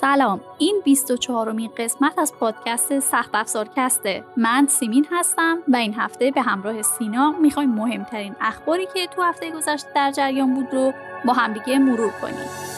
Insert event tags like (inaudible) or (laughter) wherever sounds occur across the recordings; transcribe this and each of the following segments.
سلام این 24 امین قسمت از پادکست سخت افزار کسته من سیمین هستم و این هفته به همراه سینا می‌خوایم مهمترین اخباری که تو هفته گذشته در جریان بود رو با همدیگه مرور کنیم.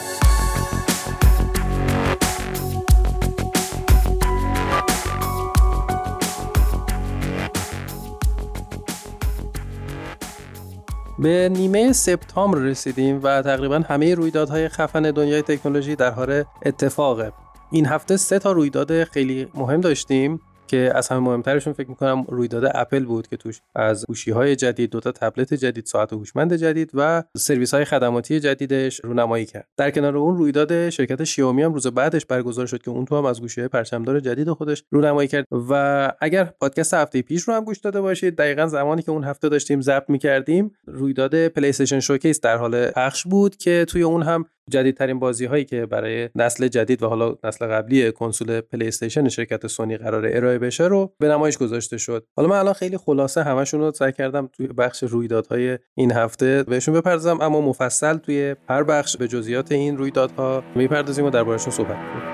به نیمه سپتامبر رسیدیم و تقریبا همه رویدادهای خفن دنیای تکنولوژی در حال اتفاقه. این هفته سه تا رویداد خیلی مهم داشتیم. که از همه مهمترشون فکر می‌کنم رویداد اپل بود که توش از گوشی های جدید دوتا تبلت جدید ساعت هوشمند جدید و سرویس های خدماتی جدیدش رونمایی کرد. در کنار اون رویداد شرکت شیائومی هم روز بعدش برگزار شد که اون تو هم از گوشی های پرچمدار جدید خودش رونمایی کرد و اگر پادکست هفته پیش رو هم گوش داده باشید دقیقا زمانی که اون هفته داشتیم ضبط می‌کردیم رویداد PlayStation Showcase در حال پخش بود که توی اون هم جدیدترین بازی هایی که برای نسل جدید و حالا نسل قبلی کنسول پلی استیشن شرکت سونی قرار ارائه بشه رو به نمایش گذاشته شد. حالا من الان خیلی خلاصه همشون رو سعی کردم توی بخش رویدادهای این هفته بهشون بپردازم اما مفصل توی هر بخش به جزئیات این رویدادها می‌پردازیم و دربارشون صحبت کنیم.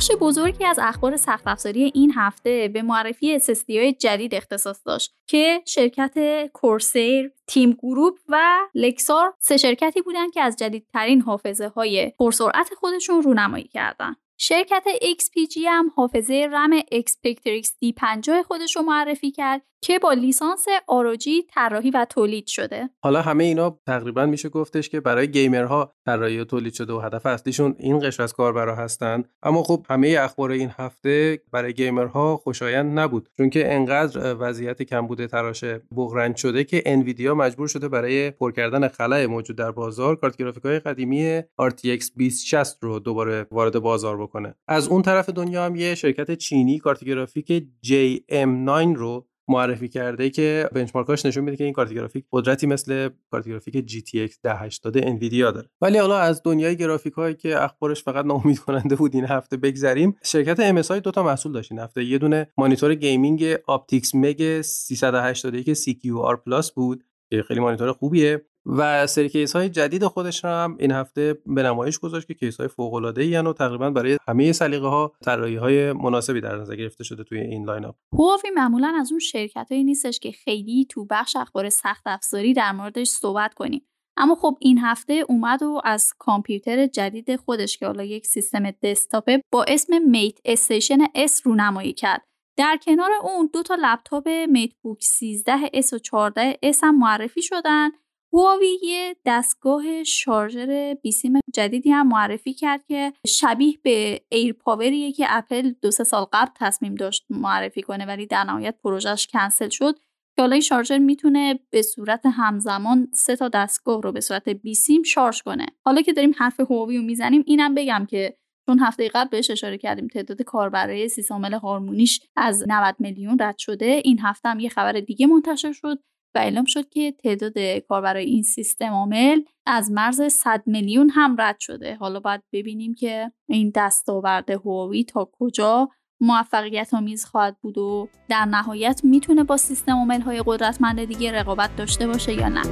بخش بزرگی از اخبار سخت افزاری این هفته به معرفی SSD های جدید اختصاص داشت که شرکت کورسیر، تیم گروپ و لکسار سه شرکتی بودند که از جدیدترین حافظه های پرسرعت خودشون رونمایی کردند. شرکت XPG هم حافظه رم Expectrix D50 خودش رو معرفی کرد که با لیسانس آروجی طراحی و تولید شده. حالا همه اینا تقریبا میشه گفتش که برای گیمرها طراحی و تولید شده و هدف اصلیشون این قشر از کاربرا هستند اما خب همه اخبار این هفته برای گیمرها خوشایند نبود چون که انقدر وضعیت کمبود تراش بغرنج شده که انویدیا مجبور شده برای پر کردن خلای موجود در بازار کارت گرافیکای قدیمی RTX 2060 رو دوباره وارد بازار بکنه. از اون طرف دنیا هم یه شرکت چینی کارت گرافیک JM9 رو معرفی کرده که benchmark اش نشون میده که این کارت گرافیک قدرتی مثل کارت گرافیک GTX 1080 انویدیا داره. ولی حالا از دنیای گرافیک هایی که اخبارش فقط ناامید کننده بود این هفته بگذریم شرکت MSI دو تا محصول داشت این هفته. یه دونه مانیتور gaming Optix MAG 381 CQR Plus بود که خیلی مانیتور خوبیه. و سری کیس های جدید خودش را هم این هفته به نمایش گذاشت که کیس های فوق العاده ای و تقریبا برای همه سلیقه ها طراحی های مناسبی در نظر گرفته شده توی این line up هواوی معمولا از اون شرکت هایی نیستش که خیلی تو بخش اخبار سخت افزاری در موردش صحبت کنیم. اما خب این هفته اومد و از کامپیوتر جدید خودش که حالا یک سیستم دسکتاپه با اسم MateStation S رونمایی کرد. در کنار اون دو تا لپتاپ MateBook 13 S و 14 S هم معرفی شدن. هواوی یه دستگاه شارژر بیسیم جدیدی هم معرفی کرد که شبیه به AirPower یه که اپل دو سه سال قبل تصمیم داشت معرفی کنه ولی در نهایت پروژهش کنسل شد. که حالا این شارژر می‌تونه به صورت همزمان سه تا دستگاه رو به صورت بیسیم شارژ کنه. حالا که داریم حرف هواوی رو می‌زنیم اینم بگم که چون هفته قبل بهش اشاره کردیم تعداد کاربرای سیسامل هارمونیش از 90 میلیون رد شده این هفته هم یه خبر دیگه منتشر شد. و اعلام شد که تعداد کاربرای این سیستم عامل از مرز 100 میلیون هم رد شده. حالا باید ببینیم که این دستاورد هواوی تا کجا موفقیت آمیز خواهد بود و در نهایت می‌تونه با سیستم عامل های قدرتمند دیگه رقابت داشته باشه یا نه.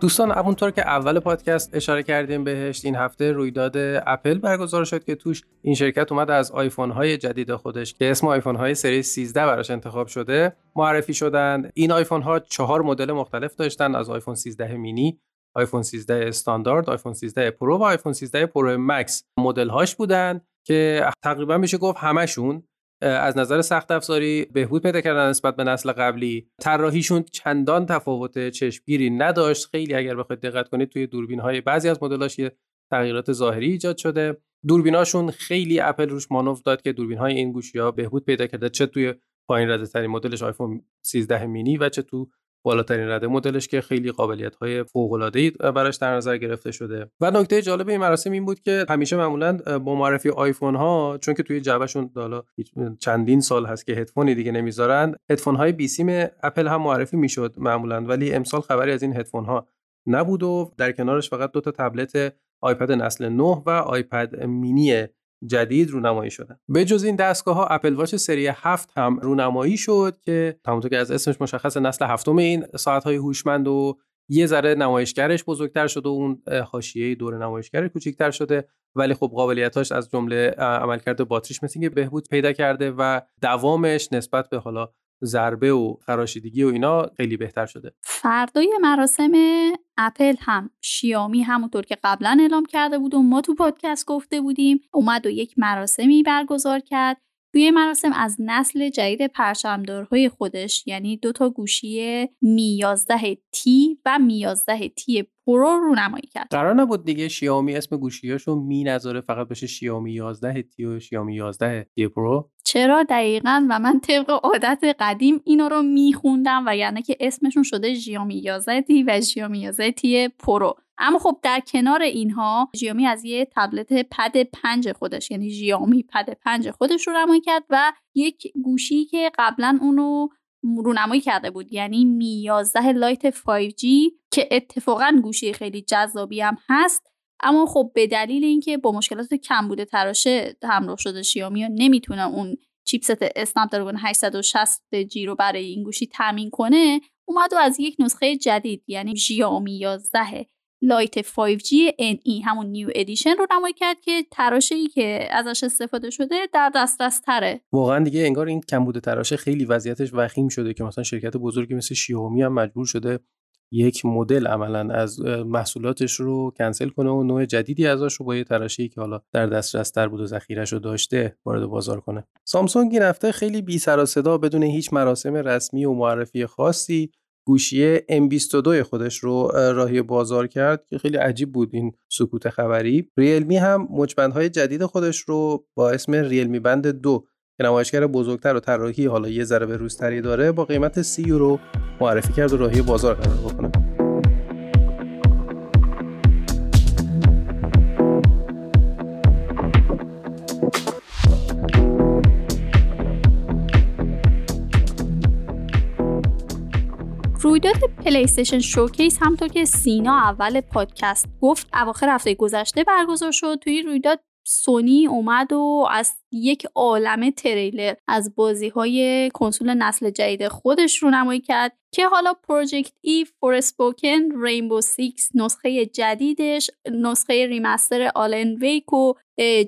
دوستان همونطور که اول پادکست اشاره کردیم بهش این هفته رویداد اپل برگزار شد که توش این شرکت اومد از آیفون های جدید خودش که اسم آیفون های سری 13 براش انتخاب شده معرفی شدن این آیفون ها چهار مدل مختلف داشتن از آیفون 13 مینی آیفون 13 استاندارد آیفون 13 Pro و آیفون 13 Pro Max مدل هاش بودن که تقریبا میشه گفت همشون از نظر سخت افزاری بهبود پیدا کردن نسبت به نسل قبلی. طراحیشون چندان تفاوت چشمگیری نداشت. خیلی اگر بخواید دقت کنید توی دوربین های بعضی از مدلاش یه تغییرات ظاهری ایجاد شده. دوربیناشون خیلی اپل روش مانور داد که دوربین های این گوشی ها بهبود پیدا کرده. چه توی پایین رده ترین مدلش آیفون 13 مینی و چه تو بالاترین رده مدلش که خیلی قابلیت های فوق العاده براش در نظر گرفته شده. و نکته جالب این مراسم این بود که همیشه معمولا با معرفی آیفون ها چون که توی جعبهشون حالا چندین سال هست که هدفونی دیگه نمی‌ذارن هدفون های بیسیم اپل هم معرفی می‌شد معمولا. ولی امسال خبری از این هدفون ها نبود و در کنارش فقط دو تا تبلت آیپد نسل 9 و آیپد مینی جدید رونمایی شدن. به جز این دستگاه ها اپل واچ سری 7 هم رونمایی شد که همونطور که از اسمش مشخص نسل هفتم این ساعت های هوشمند و یه ذره نمایشگرش بزرگتر شده و اون حاشیه دور نمایشگر کوچیکتر شده. ولی خب قابلیتاش از جمله عملکرد باتریش مثل که بهبود پیدا کرده و دوامش نسبت به حالا ضربه و خراشیدگی و اینا خیلی بهتر شده. فردای مراسم اپل هم شیائومی همونطور که قبلا اعلام کرده بود و ما تو پادکست گفته بودیم اومد و یک مراسمی برگزار کرد. توی مراسم از نسل جدید پرچمدارهای خودش یعنی دو تا گوشی Mi 11 T و Mi 11 T Pro رونمایی کرد. قرار نبود دیگه شیائومی اسم گوشیاشو Mi نذاره فقط بشه شیائومی 11 T و شیائومی 11 T Pro؟ چرا دقیقا؟ و من طبق عادت قدیم اینا رو میخوندم و یعنی که اسمشون شده شیائومی 11 T و شیائومی 11 T Pro. اما خب در کنار اینها شیائومی از یه تبلت پد پنج خودش یعنی ژیامی پد پنج خودش رو رونمایی کرد و یک گوشی که قبلا اونو رونمایی کرده بود. یعنی Mi 11 Lite 5G که اتفاقا گوشی خیلی جذابی هم هست. اما خب به دلیل اینکه با مشکلات کمبود تراشه همراه شده شیائومی نمی‌تونه اون chipset Snapdragon 860 G رو برای این گوشی تامین کنه اومد و از یک نسخه جدید یعنی شیائومی 11 Lite 5G NE همون New Edition رونمایی کرد که تراشه ای که ازش استفاده شده در دسترس تره واقعا دیگه انگار این کمبود تراشه خیلی وضعیتش وخیم شده که مثلا شرکت بزرگی مثل شیائومی هم مجبور شده یک مدل عملا از محصولاتش رو کنسل کنه و نوع جدیدی ازش رو با یه تراشه‌ای که حالا در دسترس تر بود و ذخیرش رو داشته وارد بازار کنه. سامسونگ این هفته خیلی بی سر و صدا بدون هیچ مراسم رسمی و معرفی خاصی گوشی M22 خودش رو راهی بازار کرد که خیلی عجیب بود این سکوت خبری. ریلمی هم مجبندهای جدید خودش رو با اسم ریلمی بند دو که نمایشگر بزرگتر و طراحی حالا یه ذره به روزتری داره با قیمت 30 یورو معرفی کرد و راهی بازار قرار بکنه. رویداد PlayStation Showcase همونطور که سینا اول پادکست گفت اواخر هفته گذشته برگزار شد. توی این رویداد سونی اومد و از یک عالم تریلر از بازی های کنسول نسل جدید خودش رونمایی کرد که حالا Project Eve Forspoken Rainbow Six نسخه جدیدش نسخه remaster Alan Wake و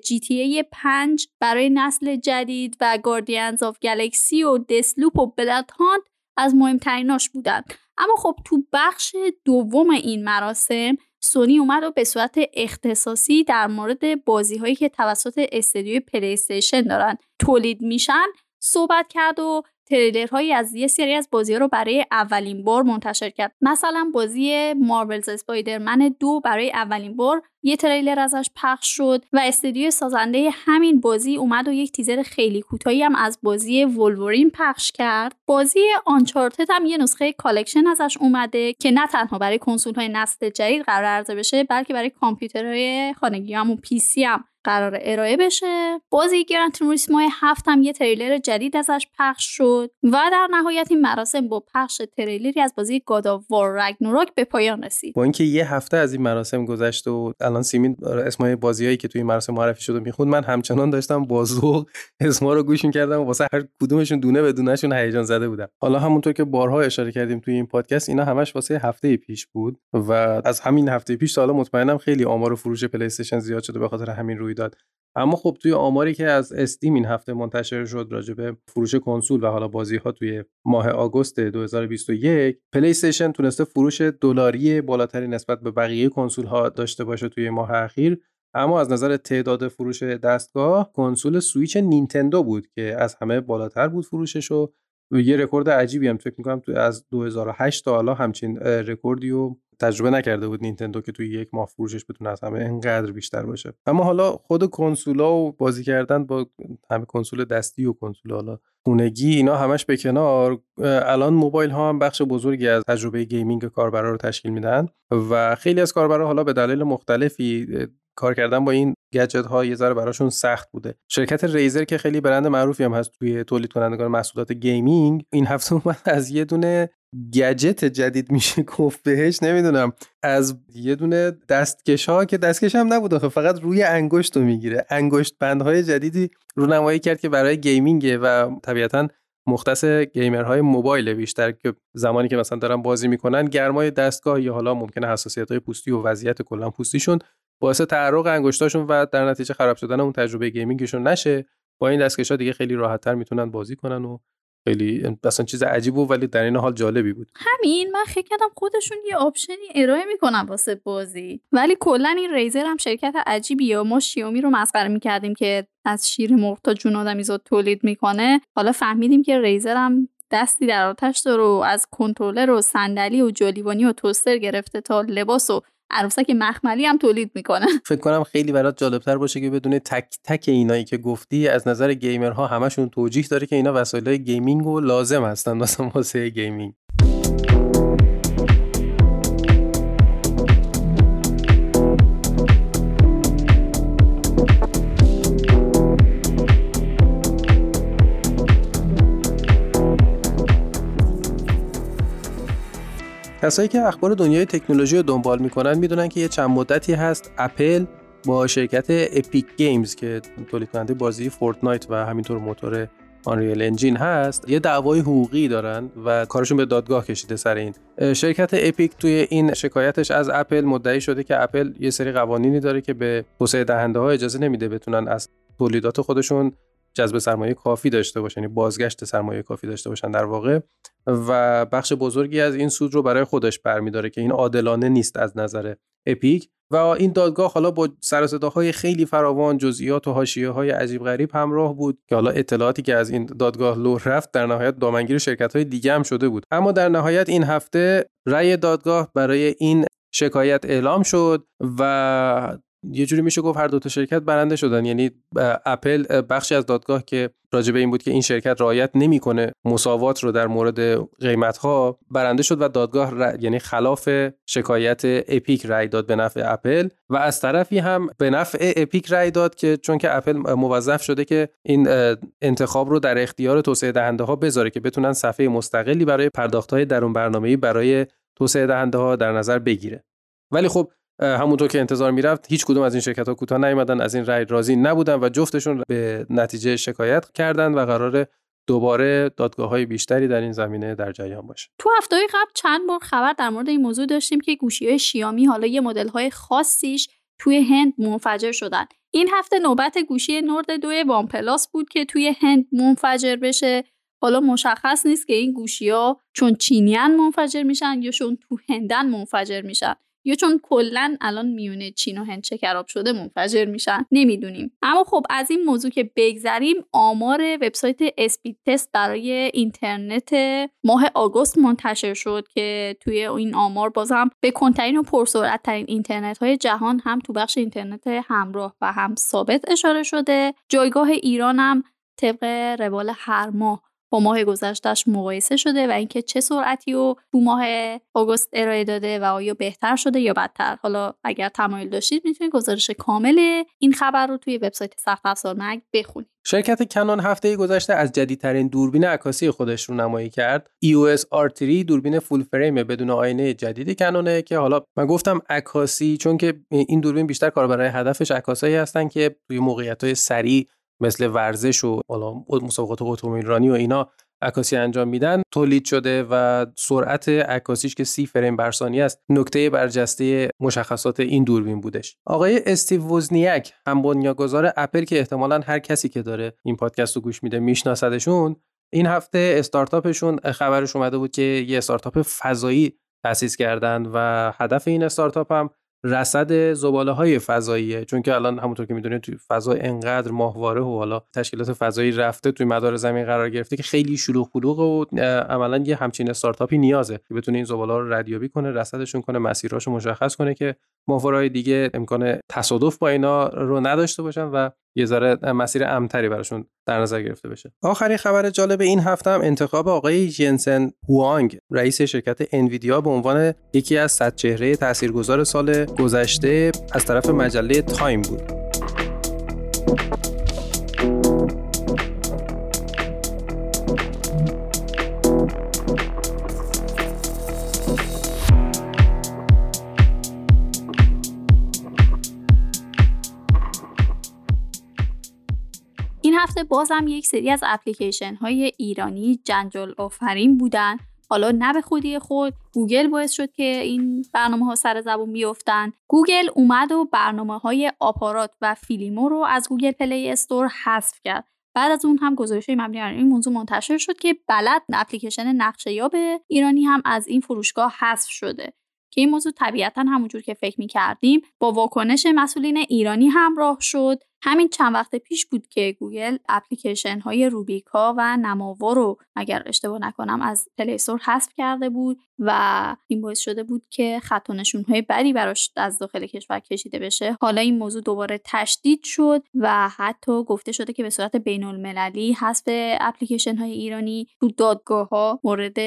GTA 5 برای نسل جدید و Guardians of Galaxy و Deathloop و Bloodhunt از مهمتریناش بودن. اما خب تو بخش دوم این مراسم سونی اومد و به صورت اختصاصی در مورد بازی هایی که توسط استدیوی پلی دارن تولید میشن صحبت کرد و تریلرهایی از یه سری از بازی ها رو برای اولین بار منتشر کرد. مثلا بازی مارولز اسپایدرمن دو برای اولین بار یه تریلر ازش پخش شد و استودیو سازنده همین بازی اومد و یک تیزر خیلی کوتاهی هم از بازی ولورین پخش کرد. بازی Uncharted هم یه نسخه collection ازش اومده که نه تنها برای کنسول های نسل جدید قراره عرضه بشه بلکه برای کامپیوترهای خانگی هم و پی سی هم قرار ارائه بشه. بازی Gran Turismo هفت هم یه تریلر جدید ازش پخش شد و در نهایت این مراسم با پخش تریلری از بازی God of War Ragnarok به پایان رسید. با اینکه یه هفته از این مراسم گذشت و الان سیمین اسمای بازیایی که توی این مراسم معرفی شده می‌خوند من همچنان داشتم با ذوق اسما رو گوش می‌کردم و واسه هر کدومشون دونه به دونهشون هیجان زده بودم. حالا همونطور که بارها اشاره کردیم توی این پادکست اینا همش واسه هفته پیش بود و از همین هفته پیش تا حالا مطمئنم خیلی آمار فروش پلی زیاد شده به خاطر همین رویداد. اما خب توی آماری که از استیم این هفته منتشر شد راجع به فروش کنسول و حالا بازی ها توی ماه آگوست 2021 پلی استیشن تونسته فروش دلاری بالاتری نسبت به بقیه کنسول ها داشته باشه توی ماه اخیر اما از نظر تعداد فروش دستگاه کنسول سویچ نینتندو بود که از همه بالاتر بود فروشش و یه رکورد عجیبی هم. فکر می‌کنم تو از 2008 تا حالا همچین رکوردی رو تجربه نکرده بود نینتندو که توی یک ماه فروشش بتونه از همه انقدر بیشتر باشه. اما حالا خود کنسولا و بازی کردن با همه کنسول دستی و کنسول حالا خونگی اینا همش به کنار. الان موبایل ها هم بخش بزرگی از تجربه gaming کاربرا رو تشکیل میدن و خیلی از کاربرا حالا به دلیل مختلفی کار کردن با این گجت ها یه ذره براشون سخت بوده. شرکت ریزر که خیلی برند معروفی هم هست توی تولید کنندگان محصولات gaming این هفته (laughs) اومد از یه دونه گجت جدید میشه گفت بهش نمی‌دونم. از یه دونه دستکش ها که دستکش هم نبود فقط روی انگشت رو می‌گیره. انگشت بندهای جدیدی رونمایی کرد که برای gaming ه و طبیعتا مختص gamer های موبایل بیشتر که زمانی که مثلا دارن بازی می‌کنن گرمای دستگاه یا حالا ممکنه حساسیت های پوستی و وضعیت کلا پوستیشون باعث تعرق انگشتاشون و در نتیجه خراب شدن اون تجربه gaming شون نشه. با این دستکش ها دیگه خیلی راحتتر می‌تونن بازی کنن و خیلی مثلا چیز عجیب بود ولی در این حال جالبی بود. همین من فکر کردم خودشون یه option ی ارائه می‌کنن واسه بازی. ولی کلا این ریزر هم شرکت عجیبیه. ما شیومی رو مسخره می‌کردیم که از شیر مرغ تا جون آدمیزاد تولید می‌کنه. حالا فهمیدیم که ریزر هم دستی در آتش داره و از کنترلر و صندلی و جالیوانی و توستر گرفته تا لباس و عروسک مخملی هم تولید می‌کنه. (laughs) فکر کنم خیلی برات جالبتر باشه که بدون تک تک اینایی که گفتی از نظر gamer ها همشون توجیه داره که اینا وسایل gaming و لازم هستن مثلا واسه gaming. کسایی که اخبار دنیای تکنولوژی رو دنبال می‌کنن می‌دونن که یه چند مدتی هست اپل با شرکت Epic Games که تولید کننده بازی Fortnite و همینطور موتور Unreal Engine هست یه دعوای حقوقی دارن و کارشون به دادگاه کشیده سر این. شرکت Epic توی این شکایتش از اپل مدعی شده که اپل یه سری قوانینی داره که به توسعه دهنده ها اجازه نمیده بتونن از تولیدات خودشون جذب سرمایه کافی داشته باشن یعنی بازگشت سرمایه کافی داشته باشن در واقع. و بخش بزرگی از این سود رو برای خودش برمیداره که این عادلانه نیست از نظر اپیک. و این دادگاه حالا با سر صداهای خیلی فراوان جزئیات و حاشیه های عجیب غریب همراه بود که حالا اطلاعاتی که از این دادگاه لو رفت در نهایت دامنگیر شرکت های دیگه هم شده بود. اما در نهایت این هفته رأی دادگاه برای این شکایت اعلام شد و یه جوری میشه گفت هر دو تا شرکت برنده شدن. یعنی اپل بخشی از دادگاه که راجبه این بود که این شرکت رعایت نمی‌کنه مساوات رو در مورد قیمت ها برنده شد و دادگاه یعنی خلاف شکایت اپیک رای داد به نفع اپل و از طرفی هم به نفع اپیک رای داد که چون که اپل موظف شده که این انتخاب رو در اختیار توسعه دهنده ها بذاره که بتونن صفحه مستقلی برای پرداخت های درون برنامه‌ای برای توسعه دهنده ها در نظر بگیره. ولی خب همونطور که انتظار می‌رفت هیچ کدوم از این شرکت ها کوتاه نیومدن از این رای راضی نبودن و جفتشون به نتیجه شکایت کردند و قرار دوباره دادگاه های بیشتری در این زمینه در جریان باشه. تو هفته قبل چند بار خبر در مورد این موضوع داشتیم که گوشی های شیامی حالا یه مدل های خاصیش توی هند منفجر شدن. این هفته نوبت گوشی نورد دو وان پلاس بود که توی هند منفجر بشه. حالا مشخص نیست که این گوشی ها چون چینیان منفجر میشن یا چون تو هندن منفجر میشن. یا چون کلا الان میونه چین و هند شکراب شده منفجر میشن نمی‌دونیم. اما خب از این موضوع که بگذریم آمار وبسایت اسپید تست برای اینترنت ماه آگوست منتشر شد که توی این آمار بازم به کنترین و پرسرعت ترین اینترنت های جهان هم تو بخش اینترنت همراه و هم ثابت اشاره شده. جایگاه ایران هم طبق روال هر ماه با ماه گذشتهش مقایسه شده و اینکه چه سرعتی رو تو ماه آگوست ارائه داده و آیا بهتر شده یا بدتر. حالا اگر تمایل داشتید می‌تونید گزارش کامل این خبر رو توی وبسایت سخت افزار مگ بخونید. شرکت کنون هفته گذشته از جدیدترین دوربین عکاسی خودش رو نمایی کرد. EOS R3 دوربین فول فریم بدون آینه جدیدی کنونه که حالا من گفتم عکاسی چون که این دوربین بیشتر کاربرای هدفش عکاسایی هستن که توی موقعیت سریع مثل ورزش و مسابقات اتومبیل رانی و اینا عکاسی انجام میدن تولید شده و سرعت عکاسیش که سی فریم بر ثانیه است نکته برجسته مشخصات این دوربین بودش. آقای استیو وزنیک هم بنیانگذار اپل که احتمالا هر کسی که داره این پادکست رو گوش میده میشناسدشون این هفته استارتاپشون خبرش اومده بود که یه استارتاپ فضایی تأسیس کردن و هدف این استارتاپ هم رصد زباله های فضاییه. چون که الان همونطور که می‌دونید توی فضا انقدر ماهواره و حالا تشکیلات فضایی رفته توی مدار زمین قرار گرفته که خیلی شلوغ پلوغ و عملا یه همچین استارتاپی نیازه که بتونه این زباله رو ردیابی کنه رصدشون کنه مسیراشو مشخص کنه که ماهواره‌های دیگه امکان تصادف با اینا رو نداشته باشن و یه ذره مسیر امتری براشون در نظر گرفته بشه. آخرین خبر جالب این هفته هم انتخاب آقای جنسن هوانگ رئیس شرکت انویدیا به عنوان یکی از صد چهره تاثیرگذار سال گذشته از طرف مجله تایم بود. هفته بازم یک سری از اپلیکیشن های ایرانی جنجال آفرین بودن. حالا نه به خودی خود گوگل باعث شد که این برنامه ها سر زبون بیفتن. گوگل اومد و برنامه های آپارات و فیلیمو رو از Google Play Store حذف کرد. بعد از اون هم گزارش های مبنی بر این موضوع منتشر شد که بلد اپلیکیشن نقشه یاب ایرانی هم از این فروشگاه حذف شده. که این موضوع طبیعتا همونجور که فکر می کردیم با واکنش مسئولین ایرانی همراه شد. همین چند وقت پیش بود که گوگل اپلیکیشن های روبیکا و نماوا رو اگر اشتباه نکنم از Play Store حذف کرده بود و این باعث شده بود که خط و های بدی براش از داخل کشور کشیده بشه. حالا این موضوع دوباره تشدید شد و حتی گفته شده که به صورت بین المللی حذف اپلیکیشن های ایرانی تو دادگاه ها مورد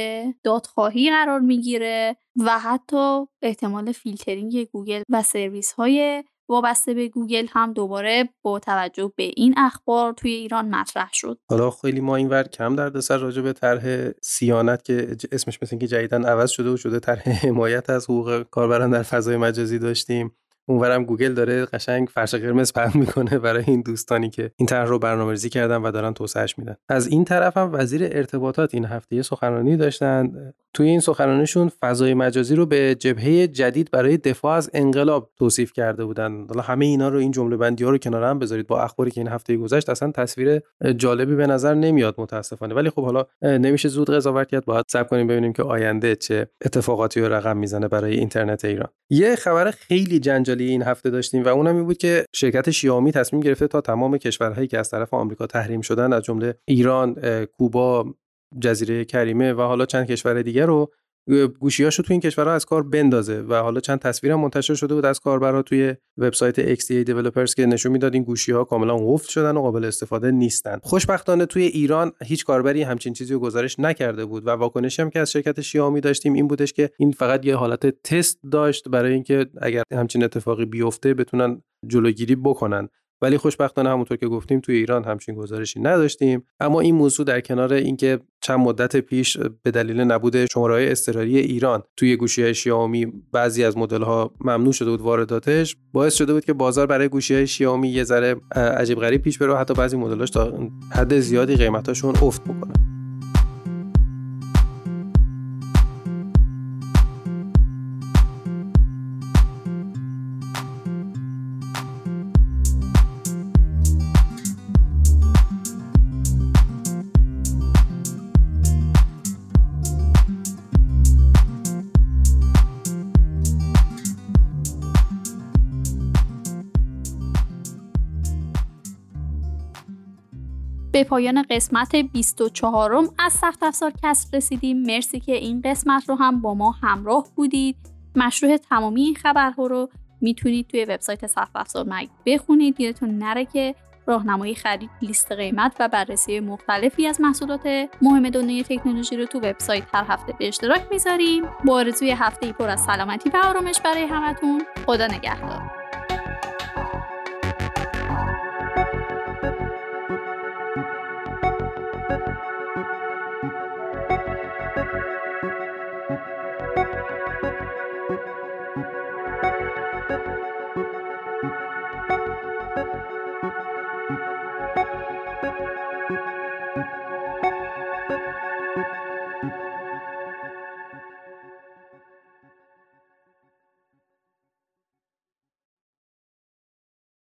دادخواهی قرار می‌گیره و حتی احتمال فیلترینگ گوگل و سرویس های وابسته به گوگل هم دوباره با توجه به این اخبار توی ایران مطرح شد. حالا خیلی ما اینور کم دردسر راجع به طرح صیانت که اسمش مثل که جدیدن عوض شده و شده طرح حمایت از حقوق کاربران در فضای مجازی داشتیم. اونورم گوگل داره قشنگ فرش قرمز پهن می‌کنه برای این دوستانی که این طرح رو برنامه‌ریزی کردن و دارن توسعهش میدن. از این طرف هم وزیر ارتباطات این هفته سخنرانی داشتن. توی این سخنرانیشون فضای مجازی رو به جبهه جدید برای دفاع از انقلاب توصیف کرده بودن. حالا همه اینا رو این جمله بندی ها رو کنار هم بذارید. با اخباری که این هفته گذشت اصلا تصویر جالبی به نظر نمیاد متاسفانه. ولی خب حالا نمیشه زود قضاوت کرد. باید صبر کنیم ببینیم که آینده چه اتفاقاتی رو رقم می‌زنه برای اینترنت ایران. یه خبر خیلی جنجالی این هفته داشتیم و اونم این بود که شرکت شیائومی تصمیم گرفته تا تمام کشورهایی که از طرف آمریکا تحریم شدن از جمله ایران، کوبا، جزیره کریمه و حالا چند کشور دیگر رو گوشیاشو تو این کشورها از کار بندازه و حالا چند تصویرم منتشر شده بود از کاربرا توی وبسایت XDA Developers که نشون می‌داد این گوشی ها کاملا قفل شدن و قابل استفاده نیستن. خوشبختانه توی ایران هیچ کاربری همچین چیزی رو گزارش نکرده بود و واکنشی هم که از شرکت شیائومی داشتیم این بودش که این فقط یه حالت تست داشت برای اینکه اگر همچین اتفاقی بیفته بتونن جلوگیری بکنن. ولی خوشبختانه همونطور که گفتیم توی ایران همچین گزارشی نداشتیم. اما این موضوع در کنار اینکه چند مدت پیش به دلیل نبود شماره اضطراری ایران توی گوشی های شیائومی بعضی از مدل ها ممنوع شده بود وارداتش باعث شده بود که بازار برای گوشی های شیائومی یه ذره عجیب غریب پیش بره حتی بعضی مدل‌هاش تا حد زیادی قیمتاشون افت بکنه. به پایان قسمت 24 م از سخت افزار کسب رسیدیم. مرسی که این قسمت رو هم با ما همراه بودید. مشروع تمامی این خبرها رو می‌تونید توی وبسایت سخت افزار مگ بخونید. یادتون نره که راهنمایی خرید لیست قیمت و بررسی مختلفی از محصولات مهم دنیای تکنولوژی رو تو وبسایت هر هفته به اشتراک می‌ذاریم. با آرزوی هفته ای پر از سلامتی و آرامش برای همتون. خدا نگهدار.